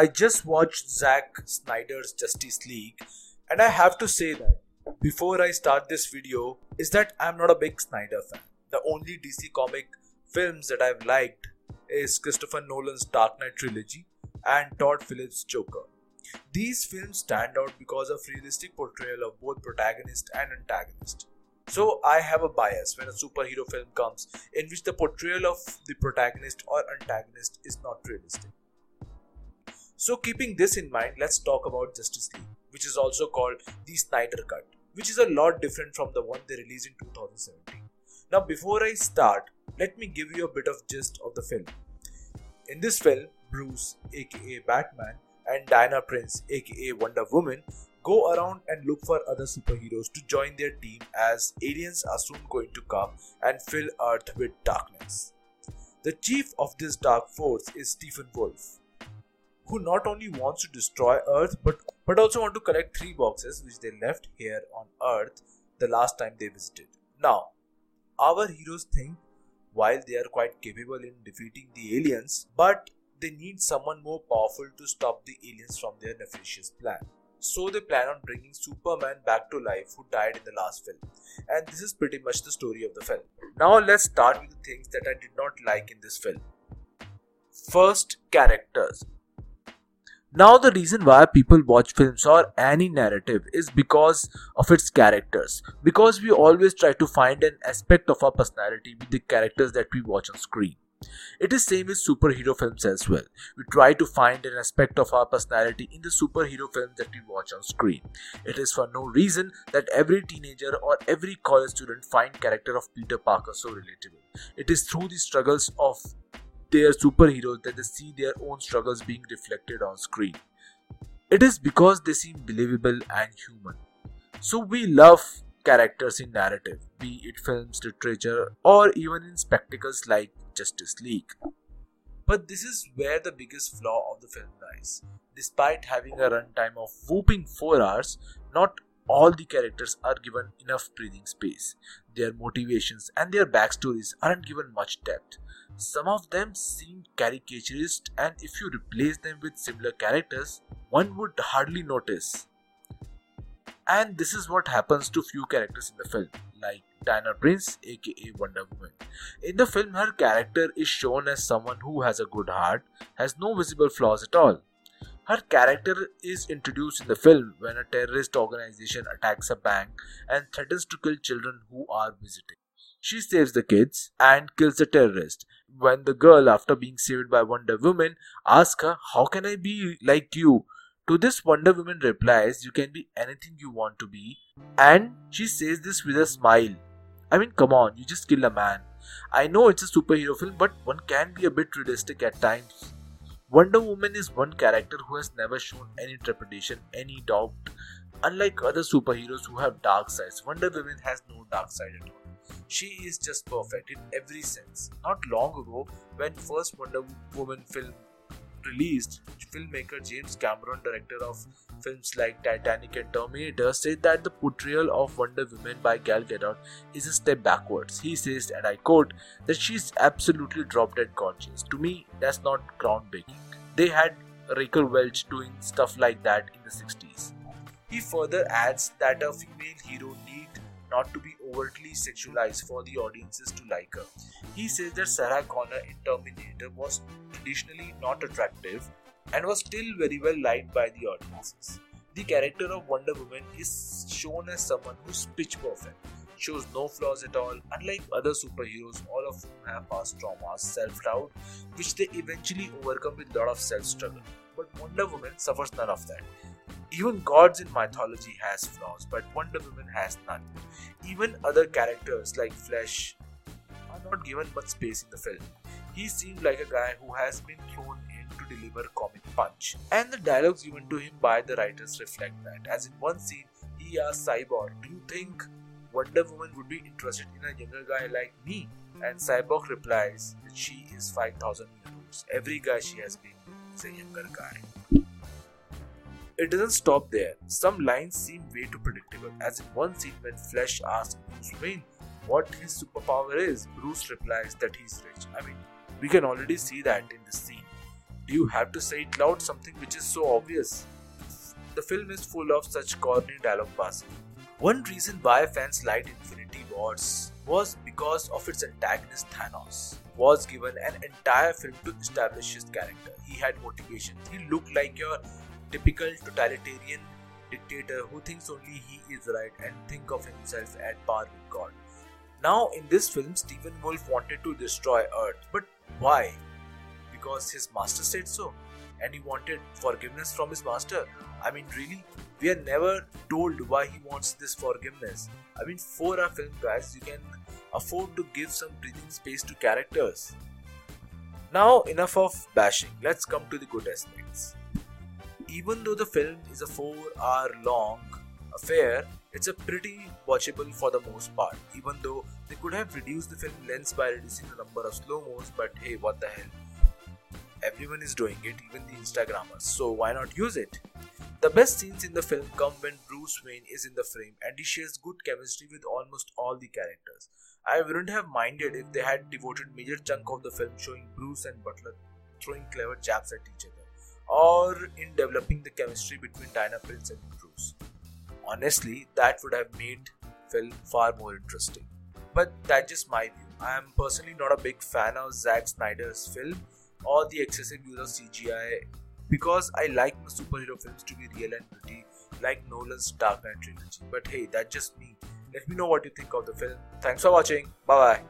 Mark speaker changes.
Speaker 1: I just watched Zack Snyder's Justice League, and I have to say that before I start this video, is that I'm not a big Snyder fan. The only DC comic films that I've liked is Christopher Nolan's Dark Knight trilogy and Todd Phillips' Joker. These films stand out because of realistic portrayal of both protagonist and antagonist. So I have a bias when a superhero film comes in which the portrayal of the protagonist or antagonist is not realistic. So keeping this in mind, let's talk about Justice League, which is also called the Snyder Cut, which is a lot different from the one they released in 2017. Now before I start, let me give you a bit of gist of the film. In this film, Bruce, aka Batman, and Diana Prince, aka Wonder Woman, go around and look for other superheroes to join their team as aliens are soon going to come and fill Earth with darkness. The chief of this dark force is Steppenwolf, who not only wants to destroy Earth but, but also want to collect three boxes which they left here on Earth the last time they visited. Now, our heroes think while they are quite capable in defeating the aliens, but they need someone more powerful to stop the aliens from their nefarious plan. So they plan on bringing Superman back to life who died in the last film. And this is pretty much the story of the film. Now let's start with the things that I did not like in this film. First, characters. Now, the reason why people watch films or any narrative is because of its characters. Because we always try to find an aspect of our personality with the characters that we watch on screen. It is same with superhero films as well. We try to find an aspect of our personality in the superhero films that we watch on screen. It is for no reason that every teenager or every college student find character of Peter Parker so relatable. It is through the struggles of their superheroes that they see their own struggles being reflected on screen. It is because they seem believable and human. So we love characters in narrative, be it films, literature, or even in spectacles like Justice League. But this is where the biggest flaw of the film lies. Despite having a runtime of whooping 4 hours, not all the characters are given enough breathing space. Their motivations and their backstories aren't given much depth. Some of them seem caricaturist, and if you replace them with similar characters, one would hardly notice. And this is what happens to few characters in the film, like Diana Prince, aka Wonder Woman. In the film, her character is shown as someone who has a good heart, has no visible flaws at all. Her character is introduced in the film when a terrorist organization attacks a bank and threatens to kill children who are visiting. She saves the kids and kills the terrorist. When the girl, after being saved by Wonder Woman, asks her, How can I be like you? To this, Wonder Woman replies, You can be anything you want to be. And she says this with a smile. I mean, come on, you just kill a man. I know it's a superhero film, but one can be a bit realistic at times. Wonder Woman is one character who has never shown any trepidation, any doubt. Unlike other superheroes who have dark sides, Wonder Woman has no dark side at all. She is just perfect in every sense. Not long ago, when first Wonder Woman film released, filmmaker James Cameron, director of films like Titanic and Terminator, said that the portrayal of Wonder Woman by Gal Gadot is a step backwards. He says, and I quote, that she's absolutely drop dead gorgeous. To me, that's not groundbreaking. They had Raquel Welch doing stuff like that in the 60s. He further adds that a female hero need not to be overtly sexualized for the audiences to like her. He says that Sarah Connor in Terminator was traditionally not attractive and was still very well liked by the audiences. The character of Wonder Woman is shown as someone who's pitch perfect, shows no flaws at all, unlike other superheroes, all of whom have past traumas, self doubt, which they eventually overcome with a lot of self struggle. But Wonder Woman suffers none of that. Even gods in mythology has flaws, but Wonder Woman has none. Even other characters like Flash are not given much space in the film. He seemed like a guy who has been thrown in to deliver comic punch. And the dialogues given to him by the writers reflect that. As in one scene, he asks Cyborg, Do you think Wonder Woman would be interested in a younger guy like me? And Cyborg replies that she is 5000 euros. Every guy she has been is a younger guy. It doesn't stop there. Some lines seem way too predictable, as in one scene when Flash asks Bruce Wayne what his superpower is, Bruce replies that he's rich. I mean, we can already see that in this scene. Do you have to say it loud something which is so obvious? The film is full of such corny dialogue. One reason why fans liked Infinity Wars was because of its antagonist Thanos was given an entire film to establish his character. He had motivation. He looked like your typical totalitarian dictator who thinks only he is right and think of himself at par with God. Now in this film Steppenwolf wanted to destroy Earth, but why? Because his master said so and he wanted forgiveness from his master. I mean really? We are never told why he wants this forgiveness. I mean for a film guys you can afford to give some breathing space to characters. Now enough of bashing, let's come to the good aspects. Even though the film is a 4 hour long affair, it's a pretty watchable for the most part, even though they could have reduced the film length by reducing the number of slow-mos, but hey, what the hell. Everyone is doing it, even the Instagrammers, so why not use it? The best scenes in the film come when Bruce Wayne is in the frame and he shares good chemistry with almost all the characters. I wouldn't have minded if they had devoted major chunk of the film showing Bruce and Butler throwing clever jabs at each other, or in developing the chemistry between Diana Prince and Bruce. Honestly, that would have made film far more interesting. But that's just my view. I am personally not a big fan of Zack Snyder's film or the excessive use of CGI because I like my superhero films to be real and pretty, like Nolan's Dark Knight trilogy. But hey, that's just me. Let me know what you think of the film. Thanks for watching. Bye bye.